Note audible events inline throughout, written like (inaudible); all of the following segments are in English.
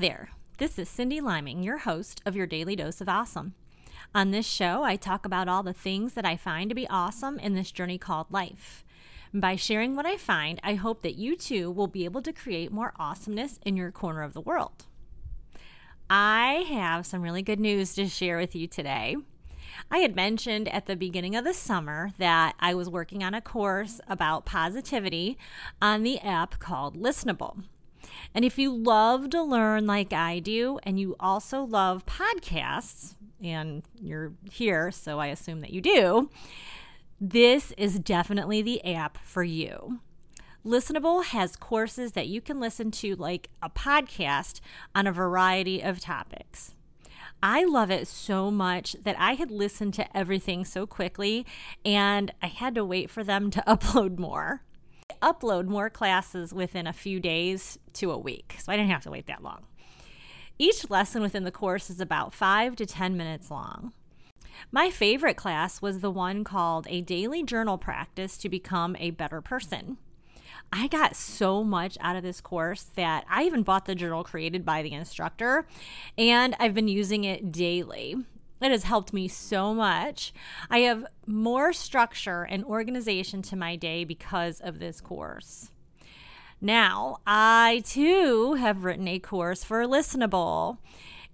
There, this is Cyndi Liming, your host of your Daily Dose of Awesome. On this show, I talk about all the things that I find to be awesome in this journey called life. By sharing what I find, I hope that you too will be able to create more awesomeness in your corner of the world. I have some really good news to share with you today. I had mentioned at the beginning of the summer that I was working on a course about positivity on the app called Listenable. And if you love to learn like I do, and you also love podcasts, and you're here, so I assume that you do, this is definitely the app for you. Listenable has courses that you can listen to like a podcast on a variety of topics. I love it so much that I had listened to everything so quickly and I had to wait for them to (laughs) upload more. Upload more classes within a few days to a week, so I didn't have to wait that long. Each lesson within the course is about 5 to 10 minutes long. My favorite class was the one called A Daily Journal Practice to Become a Better Person. I got so much out of this course that I even bought the journal created by the instructor and I've been using it daily. It has helped me so much. I have more structure and organization to my day because of this course. Now, I too have written a course for Listenable.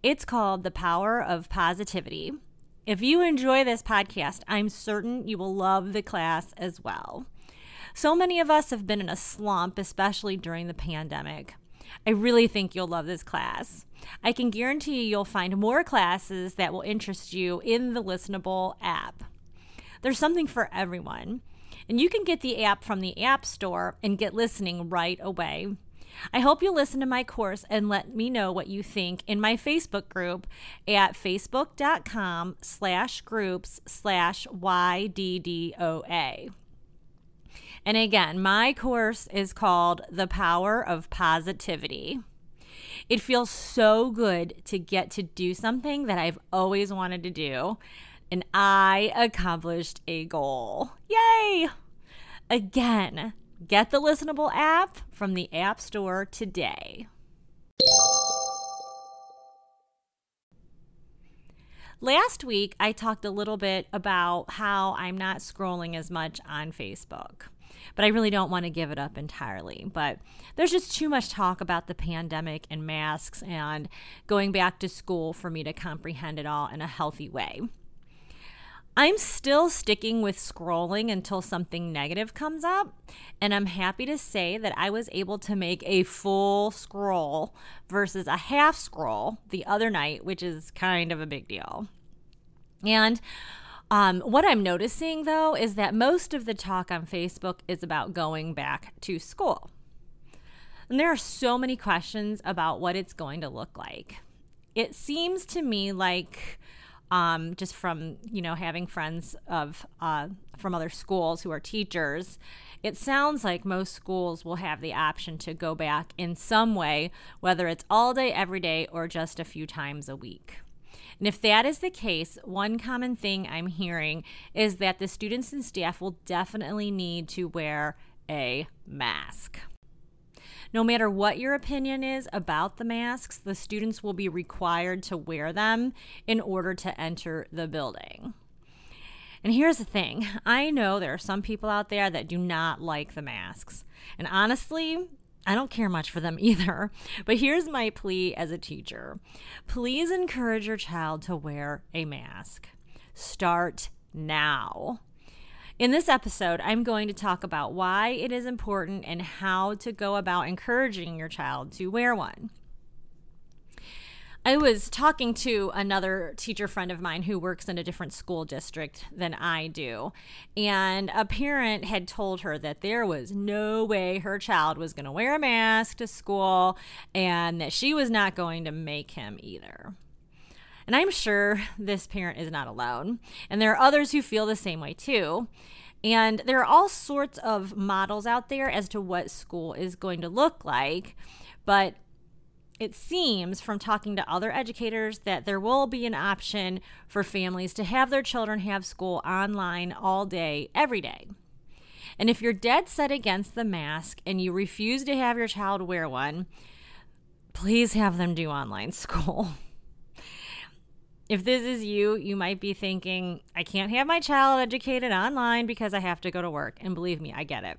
It's called The Power of Positivity. If you enjoy this podcast, I'm certain you will love the class as well. So many of us have been in a slump, especially during the pandemic. I really think you'll love this class. I can guarantee you you'll find more classes that will interest you in the Listenable app. There's something for everyone, and you can get the app from the App Store and get listening right away. I hope you'll listen to my course and let me know what you think in my Facebook group at facebook.com slash groups slash YDDOA. And again, my course is called The Power of Positivity. It feels so good to get to do something that I've always wanted to do, and I accomplished a goal. Yay! Again, get the Listenable app from the App Store today. Last week, I talked a little bit about how I'm not scrolling as much on Facebook but I really don't want to give it up entirely. But there's just too much talk about the pandemic and masks and going back to school for me to comprehend it all in a healthy way. I'm still sticking with scrolling until something negative comes up, and I'm happy to say that I was able to make a full scroll versus a half scroll the other night, which is kind of a big deal. And um, what I'm noticing though is that most of the talk on Facebook is about going back to school. And there are so many questions about what it's going to look like. It seems to me like, um, just from you know having friends of uh, from other schools who are teachers, it sounds like most schools will have the option to go back in some way, whether it's all day, every day, or just a few times a week. And if that is the case, one common thing I'm hearing is that the students and staff will definitely need to wear a mask. No matter what your opinion is about the masks, the students will be required to wear them in order to enter the building. And here's the thing I know there are some people out there that do not like the masks. And honestly, I don't care much for them (laughs) either. But here's my plea as a teacher please encourage your child to wear a mask. Start now. In this episode, I'm going to talk about why it is important and how to go about encouraging your child to wear one. I was talking to another teacher friend of mine who works in a different school district than I do. And a parent had told her that there was no way her child was going to wear a mask to school and that she was not going to make him either. And I'm sure this parent is not alone. And there are others who feel the same way too. And there are all sorts of models out there as to what school is going to look like. But it seems from talking to other educators that there will be an option for families to have their children have school online all day, every day. And if you're dead set against the mask and you refuse to have your child wear one, please have them do online (laughs) school. if this is you, you might be thinking, I can't have my child educated online because I have to go to work. And believe me, I get it.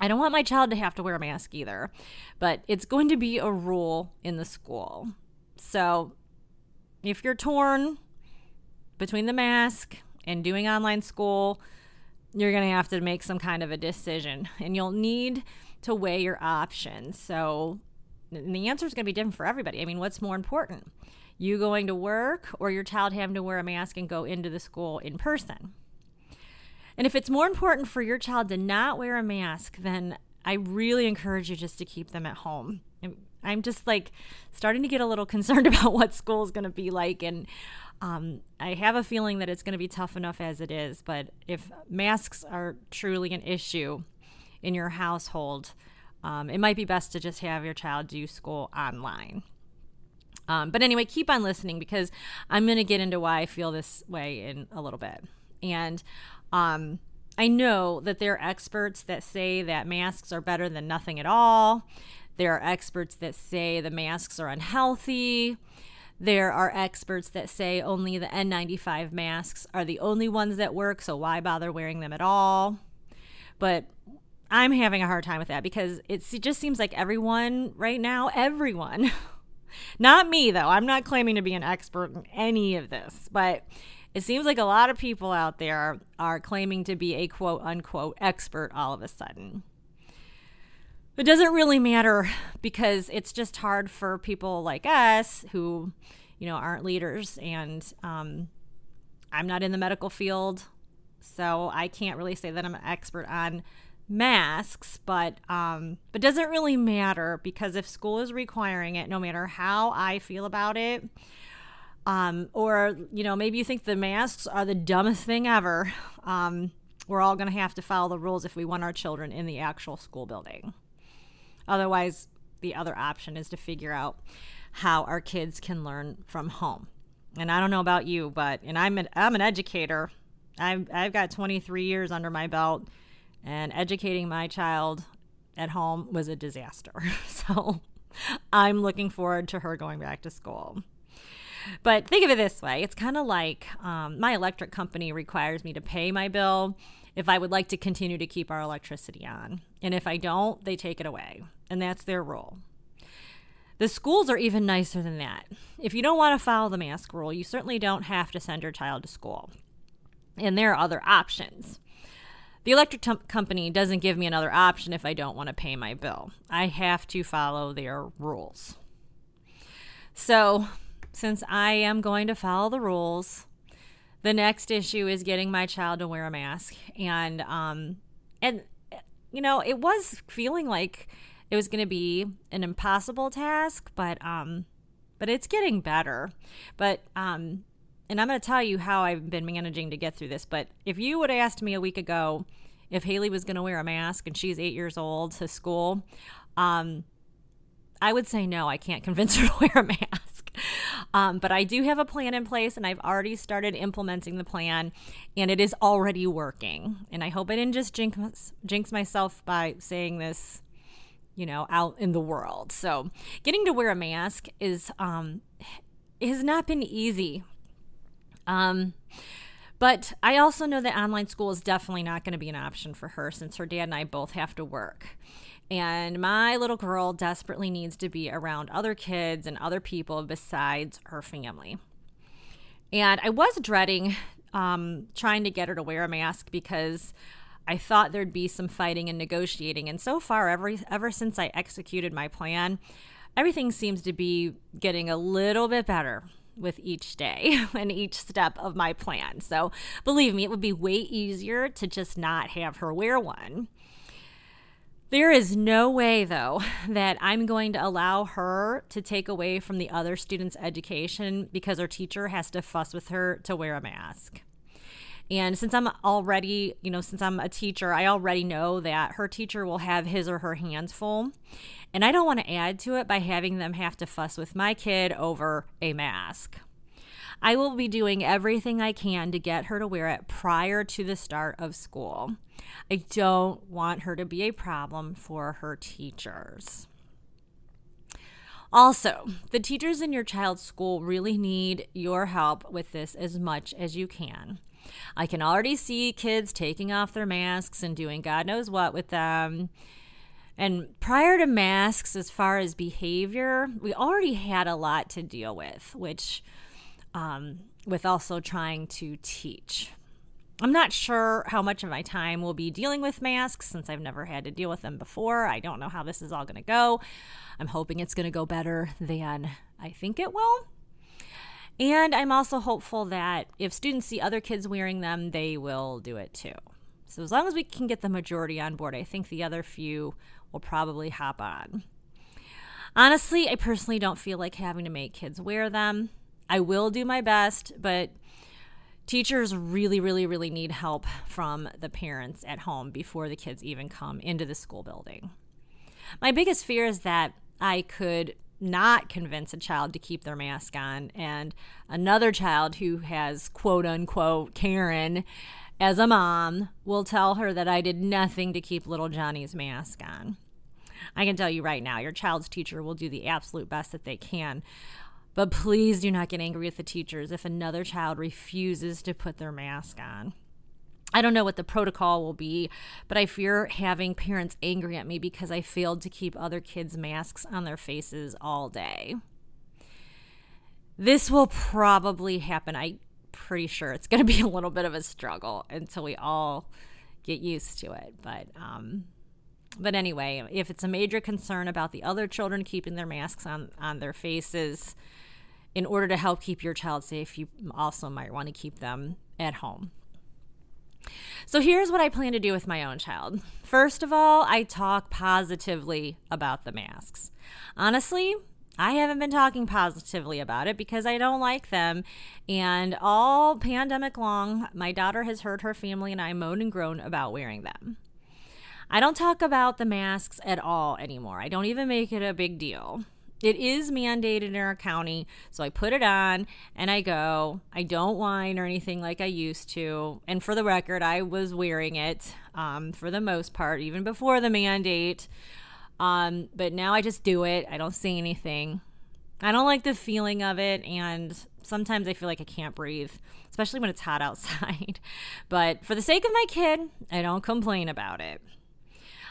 I don't want my child to have to wear a mask either, but it's going to be a rule in the school. So if you're torn between the mask and doing online school, you're going to have to make some kind of a decision and you'll need to weigh your options. So the answer is going to be different for everybody. I mean, what's more important? You going to work or your child having to wear a mask and go into the school in person? And if it's more important for your child to not wear a mask, then I really encourage you just to keep them at home. I'm just like starting to get a little (laughs) concerned about what school is going to be like. And um, I have a feeling that it's going to be tough enough as it is. But if masks are truly an issue in your household, um, it might be best to just have your child do school online. Um, but anyway, keep on listening because I'm going to get into why I feel this way in a little bit. And um, I know that there are experts that say that masks are better than nothing at all. There are experts that say the masks are unhealthy. There are experts that say only the N95 masks are the only ones that work, so why bother wearing them at all? But I'm having a hard time with that because it just seems like everyone right now, everyone, (laughs) not me though, I'm not claiming to be an expert in any of this, but it seems like a lot of people out there are claiming to be a quote unquote expert all of a sudden. It doesn't really matter because it's just hard for people like us who, you know, aren't leaders. And um, I'm not in the medical field, so I can't really say that I'm an expert on masks. But um, but doesn't really matter because if school is requiring it, no matter how I feel about it, um, or, you know, maybe you think the masks are the dumbest thing ever. Um, we're all going to have to follow the rules if we want our children in the actual school building. Otherwise, the other option is to figure out how our kids can learn from home. And I don't know about you, but and I'm an I'm an educator. I've I've got 23 years under my belt, and educating my child at home was a disaster. (laughs) So I'm looking forward to her going back to school. But think of it this way it's kind of like um, my electric company requires me to pay my bill if I would like to continue to keep our electricity on. And if I don't, they take it away. And that's their rule. The schools are even nicer than that. If you don't want to follow the mask rule, you certainly don't have to send your child to school. And there are other options. The electric t- company doesn't give me another option if I don't want to pay my bill. I have to follow their rules. So, since I am going to follow the rules, the next issue is getting my child to wear a mask. And um and you know, it was feeling like it was going to be an impossible task, but um but it's getting better. But um and I'm going to tell you how I've been managing to get through this, but if you would have asked me a week ago if Haley was going to wear a mask and she's 8 years old to school, um I would say no, I can't convince her (laughs) to wear a mask. (laughs) Um, but I do have a plan in place and I've already started implementing the plan and it is already working. And I hope I didn't just jinx, jinx myself by saying this, you know, out in the world. So getting to wear a mask is, um, has not been easy. Um, but I also know that online school is definitely not going to be an option for her since her dad and I both have to work. And my little girl desperately needs to be around other kids and other people besides her family. And I was dreading um, trying to get her to wear a mask because I thought there'd be some fighting and negotiating. And so far, every, ever since I executed my plan, everything seems to be getting a little bit better with each day (laughs) and each step of my plan. So believe me, it would be way easier to just not have her wear one. There is no way, though, (laughs) that I'm going to allow her to take away from the other students' education because her teacher has to fuss with her to wear a mask. And since I'm already, you know, since I'm a teacher, I already know that her teacher will have his or her hands full. And I don't want to add to it by having them have to fuss with my kid over a mask. I will be doing everything I can to get her to wear it prior to the start of school. I don't want her to be a problem for her teachers. Also, the teachers in your child's school really need your help with this as much as you can. I can already see kids taking off their masks and doing God knows what with them. And prior to masks, as far as behavior, we already had a lot to deal with, which, um, with also trying to teach. I'm not sure how much of my time will be dealing with masks since I've never had to deal with them before. I don't know how this is all going to go. I'm hoping it's going to go better than I think it will. And I'm also hopeful that if students see other kids wearing them, they will do it too. So as long as we can get the majority on board, I think the other few will probably hop on. Honestly, I personally don't feel like having to make kids wear them. I will do my best, but teachers really, really, really need help from the parents at home before the kids even come into the school building. My biggest fear is that I could not convince a child to keep their mask on, and another child who has quote unquote Karen as a mom will tell her that I did nothing to keep little Johnny's mask on. I can tell you right now, your child's teacher will do the absolute best that they can. But please do not get angry with the teachers if another child refuses to put their mask on. I don't know what the protocol will be, but I fear having parents angry at me because I failed to keep other kids' masks on their faces all day. This will probably happen. I'm pretty sure it's going (laughs) to be a little bit of a struggle until we all get used to it. But um, but anyway, if it's a major concern about the other children keeping their masks on on their faces, in order to help keep your child safe, you also might want to keep them at home. So here's what I plan to do with my own child. First of all, I talk positively about the masks. Honestly, I haven't been talking positively about it because I don't like them. And all pandemic long, my daughter has heard her family and I moan and groan about wearing them. I don't talk about the masks at all anymore. I don't even make it a big deal. It is mandated in our county, so I put it on and I go. I don't whine or anything like I used to. And for the record, I was wearing it um, for the most part, even before the mandate. Um, but now I just do it. I don't say anything. I don't like the feeling of it, and sometimes I feel like I can't breathe, especially when it's hot (laughs) outside. but for the sake of my kid, I don't complain about it.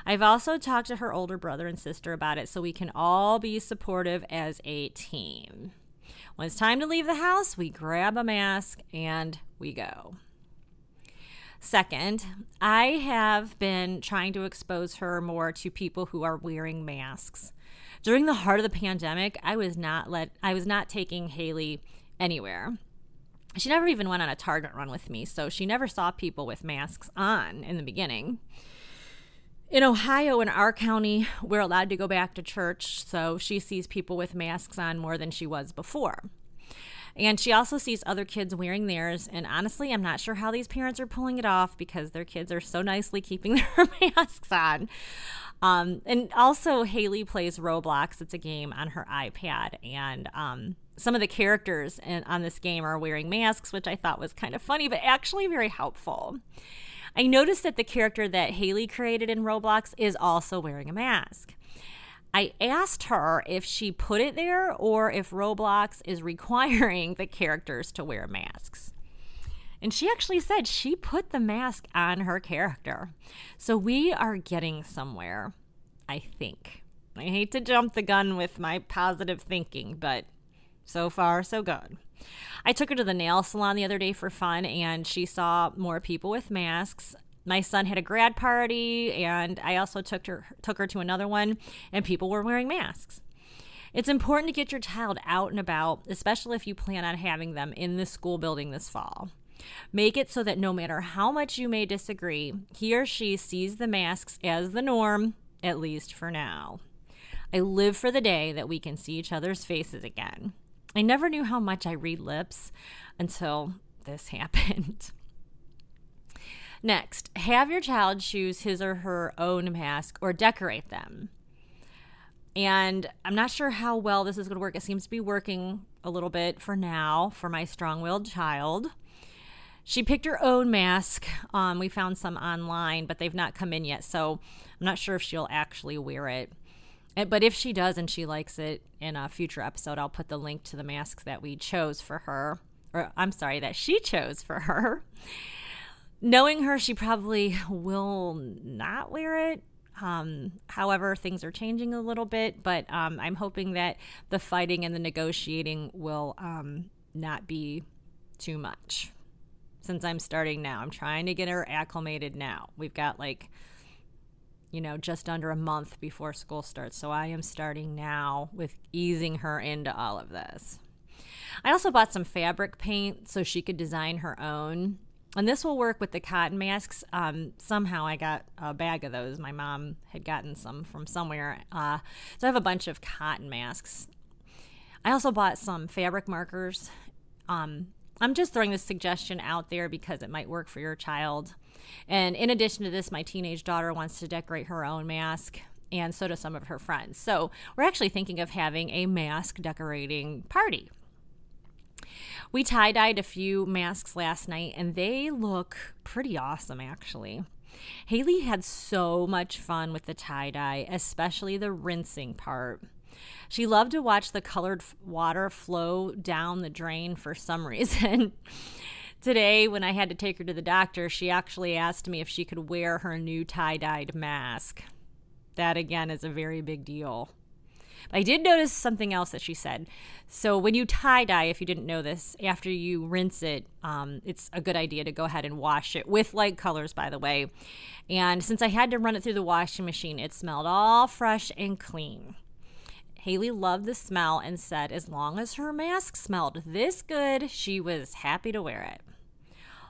I've also talked to her older brother and sister about it so we can all be supportive as a team. When it's time to leave the house, we grab a mask and we go. Second, I have been trying to expose her more to people who are wearing masks. During the heart of the pandemic, I was not let I was not taking Haley anywhere. She never even went on a Target run with me, so she never saw people with masks on in the beginning in Ohio, in our county, we're allowed to go back to church, so she sees people with masks on more than she was before. And she also sees other kids wearing theirs. And honestly, I'm not sure how these parents are pulling it off because their kids are so nicely keeping (laughs) their masks on. Um, and also, Haley plays Roblox. It's a game on her iPad. And um, some of the characters in, on this game are wearing masks, which I thought was kind of funny, but actually very helpful. I noticed that the character that Haley created in Roblox is also wearing a mask. I asked her if she put it there or if Roblox is (laughs) requiring the characters to wear masks. And she actually said she put the mask on her character. So we are getting somewhere. I think. I hate to jump the gun with my positive thinking, but so far, so good. I took her to the nail salon the other day for fun, and she saw more people with masks. My son had a grad party, and I also took her took her to another one, and people were wearing masks. It's important to get your child out and about, especially if you plan on having them in the school building this fall. Make it so that no matter how much you may disagree, he or she sees the masks as the norm, at least for now. I live for the day that we can see each other's faces again. I never knew how much I read lips until this (laughs) happened. Next, have your child choose his or her own mask or decorate them. And I'm not sure how well this is going to work. It seems to be working a little bit for now for my strong willed child. She picked her own mask. Um, we found some online, but they've not come in yet. So I'm not sure if she'll actually wear it. But if she does and she likes it in a future episode, I'll put the link to the masks that we chose for her. Or I'm sorry, that she chose for her. Knowing her, she probably will not wear it. Um, however, things are changing a little bit, but um, I'm hoping that the fighting and the negotiating will um, not be too much. Since I'm starting now, I'm trying to get her acclimated now. We've got like you know, just under a month before school starts. So I am starting now with easing her into all of this. I also bought some fabric paint so she could design her own. And this will work with the cotton masks. Um, somehow I got a bag of those. My mom had gotten some from somewhere. Uh, so I have a bunch of cotton masks. I also bought some fabric markers. Um, I'm just throwing this suggestion out there because it might work for your child. And in addition to this, my teenage daughter wants to decorate her own mask, and so do some of her friends. So we're actually thinking of having a mask decorating party. We tie dyed a few masks last night, and they look pretty awesome, actually. Haley had so much fun with the tie dye, especially the rinsing part. She loved to watch the colored water flow down the drain for some (laughs) reason. Today, when I had to take her to the doctor, she actually asked me if she could wear her new tie dyed mask. That, again, is a very big deal. I did notice something else that she said. So, when you tie dye, if you didn't know this, after you rinse it, um, it's a good idea to go ahead and wash it with light colors, by the way. And since I had to run it through the washing machine, it smelled all fresh and clean. Haley loved the smell and said as long as her mask smelled this good, she was happy to wear it.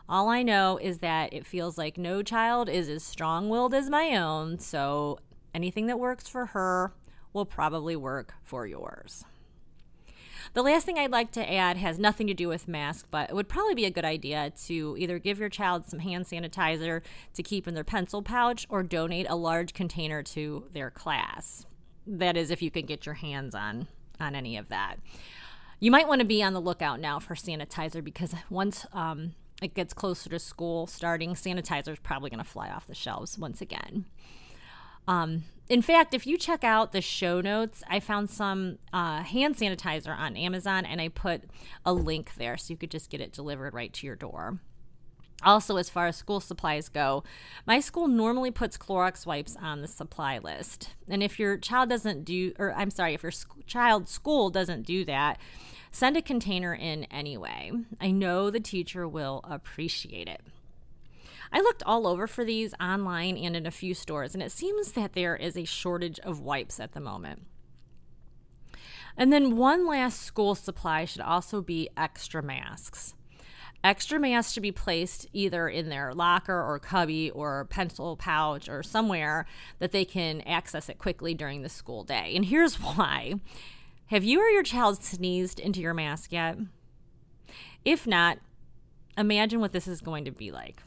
All I know is that it feels like no child is as strong willed as my own, so anything that works for her will probably work for yours. The last thing I'd like to add has nothing to do with masks, but it would probably be a good idea to either give your child some hand sanitizer to keep in their pencil pouch or donate a large container to their class. That is, if you can get your hands on on any of that. You might want to be on the lookout now for sanitizer because once um, it gets closer to school starting, sanitizer is probably going to fly off the shelves once again. Um, in fact, if you check out the show notes, I found some uh, hand sanitizer on Amazon and I put a link there so you could just get it delivered right to your door. Also, as far as school supplies go, my school normally puts Clorox wipes on the supply list. And if your child doesn't do, or I'm sorry, if your sc- child's school doesn't do that, send a container in anyway. I know the teacher will appreciate it. I looked all over for these online and in a few stores, and it seems that there is a shortage of wipes at the moment. And then one last school supply should also be extra masks. Extra masks should be placed either in their locker or cubby or pencil pouch or somewhere that they can access it quickly during the school day. And here's why Have you or your child sneezed into your mask yet? If not, imagine what this is going to be like.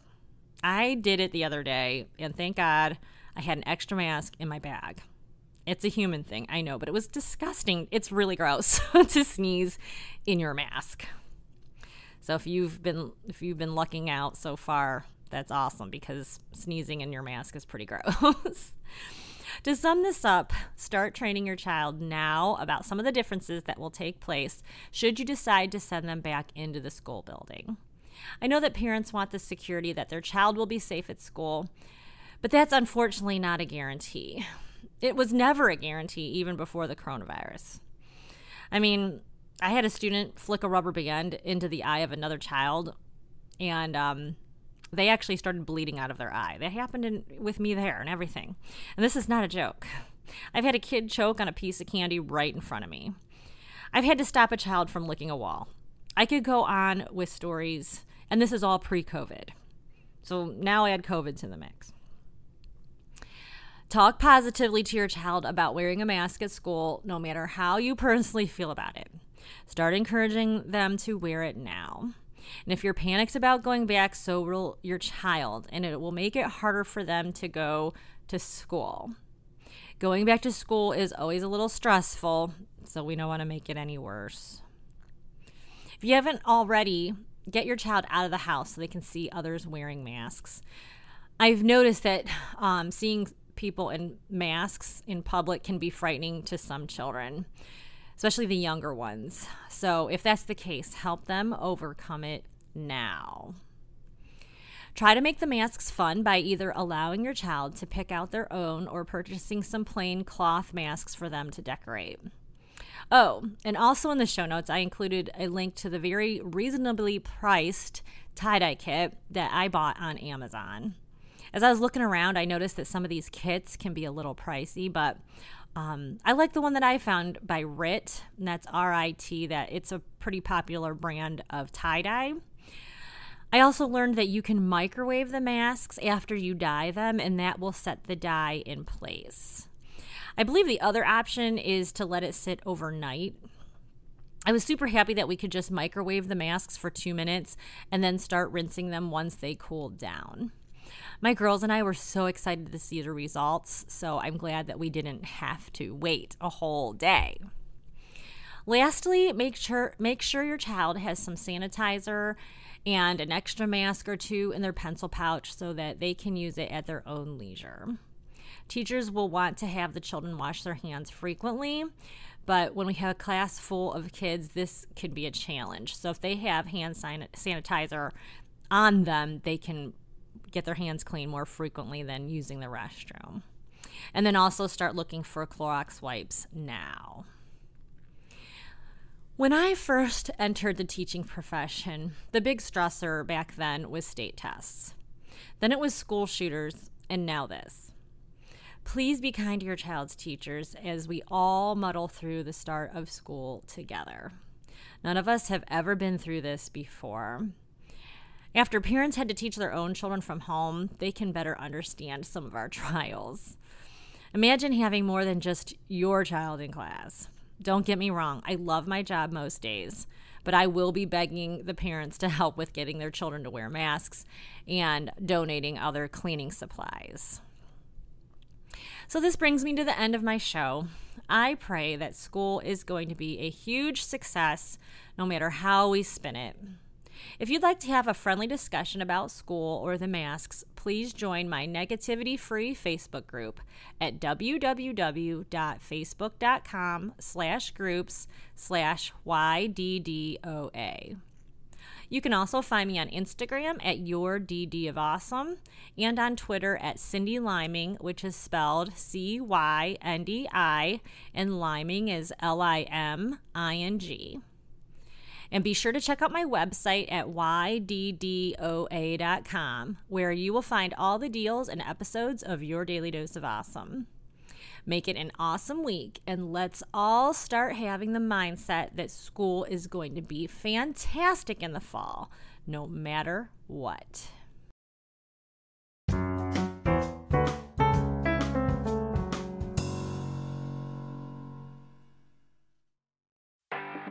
I did it the other day, and thank God I had an extra mask in my bag. It's a human thing, I know, but it was disgusting. It's really gross (laughs) to sneeze in your mask. So if you've been if you've been lucking out so far, that's awesome because sneezing in your mask is pretty (laughs) gross. to sum this up, start training your child now about some of the differences that will take place should you decide to send them back into the school building. I know that parents want the security that their child will be safe at school, but that's unfortunately not a guarantee. It was never a guarantee, even before the coronavirus. I mean, I had a student flick a rubber band into the eye of another child, and um, they actually started bleeding out of their eye. That happened in, with me there and everything. And this is not a joke. I've had a kid choke on a piece of candy right in front of me. I've had to stop a child from licking a wall. I could go on with stories, and this is all pre COVID. So now add COVID to the mix. Talk positively to your child about wearing a mask at school, no matter how you personally feel about it. Start encouraging them to wear it now. And if you're panicked about going back, so will your child, and it will make it harder for them to go to school. Going back to school is always a little stressful, so we don't want to make it any worse. If you haven't already, get your child out of the house so they can see others wearing masks. I've noticed that um, seeing people in masks in public can be frightening to some children, especially the younger ones. So, if that's the case, help them overcome it now. Try to make the masks fun by either allowing your child to pick out their own or purchasing some plain cloth masks for them to decorate. Oh, and also in the show notes, I included a link to the very reasonably priced tie dye kit that I bought on Amazon. As I was looking around, I noticed that some of these kits can be a little pricey, but um, I like the one that I found by RIT, and that's R I T, that it's a pretty popular brand of tie dye. I also learned that you can microwave the masks after you dye them, and that will set the dye in place. I believe the other option is to let it sit overnight. I was super happy that we could just microwave the masks for two minutes and then start rinsing them once they cooled down. My girls and I were so excited to see the results, so I'm glad that we didn't have to wait a whole day. Lastly, make sure make sure your child has some sanitizer and an extra mask or two in their pencil pouch so that they can use it at their own leisure. Teachers will want to have the children wash their hands frequently, but when we have a class full of kids, this can be a challenge. So if they have hand sanitizer on them, they can get their hands clean more frequently than using the restroom. And then also start looking for Clorox wipes now. When I first entered the teaching profession, the big stressor back then was state tests. Then it was school shooters, and now this. Please be kind to your child's teachers as we all muddle through the start of school together. None of us have ever been through this before. After parents had to teach their own children from home, they can better understand some of our (laughs) trials. Imagine having more than just your child in class. Don't get me wrong, I love my job most days, but I will be begging the parents to help with getting their children to wear masks and donating other cleaning supplies. So, this brings me to the end of my show. I pray that school is going to be a huge success no matter how we spin it. If you'd like to have a friendly discussion about school or the masks, please join my negativity free Facebook group at www.facebook.com slash groups slash YDDOA. You can also find me on Instagram at your DD of Awesome and on Twitter at Cyndi Liming, which is spelled C Y N D I, and Liming is L I M I N G. And be sure to check out my website at yddoa.com, where you will find all the deals and episodes of Your Daily Dose of Awesome. Make it an awesome week, and let's all start having the mindset that school is going to be fantastic in the fall, no matter what.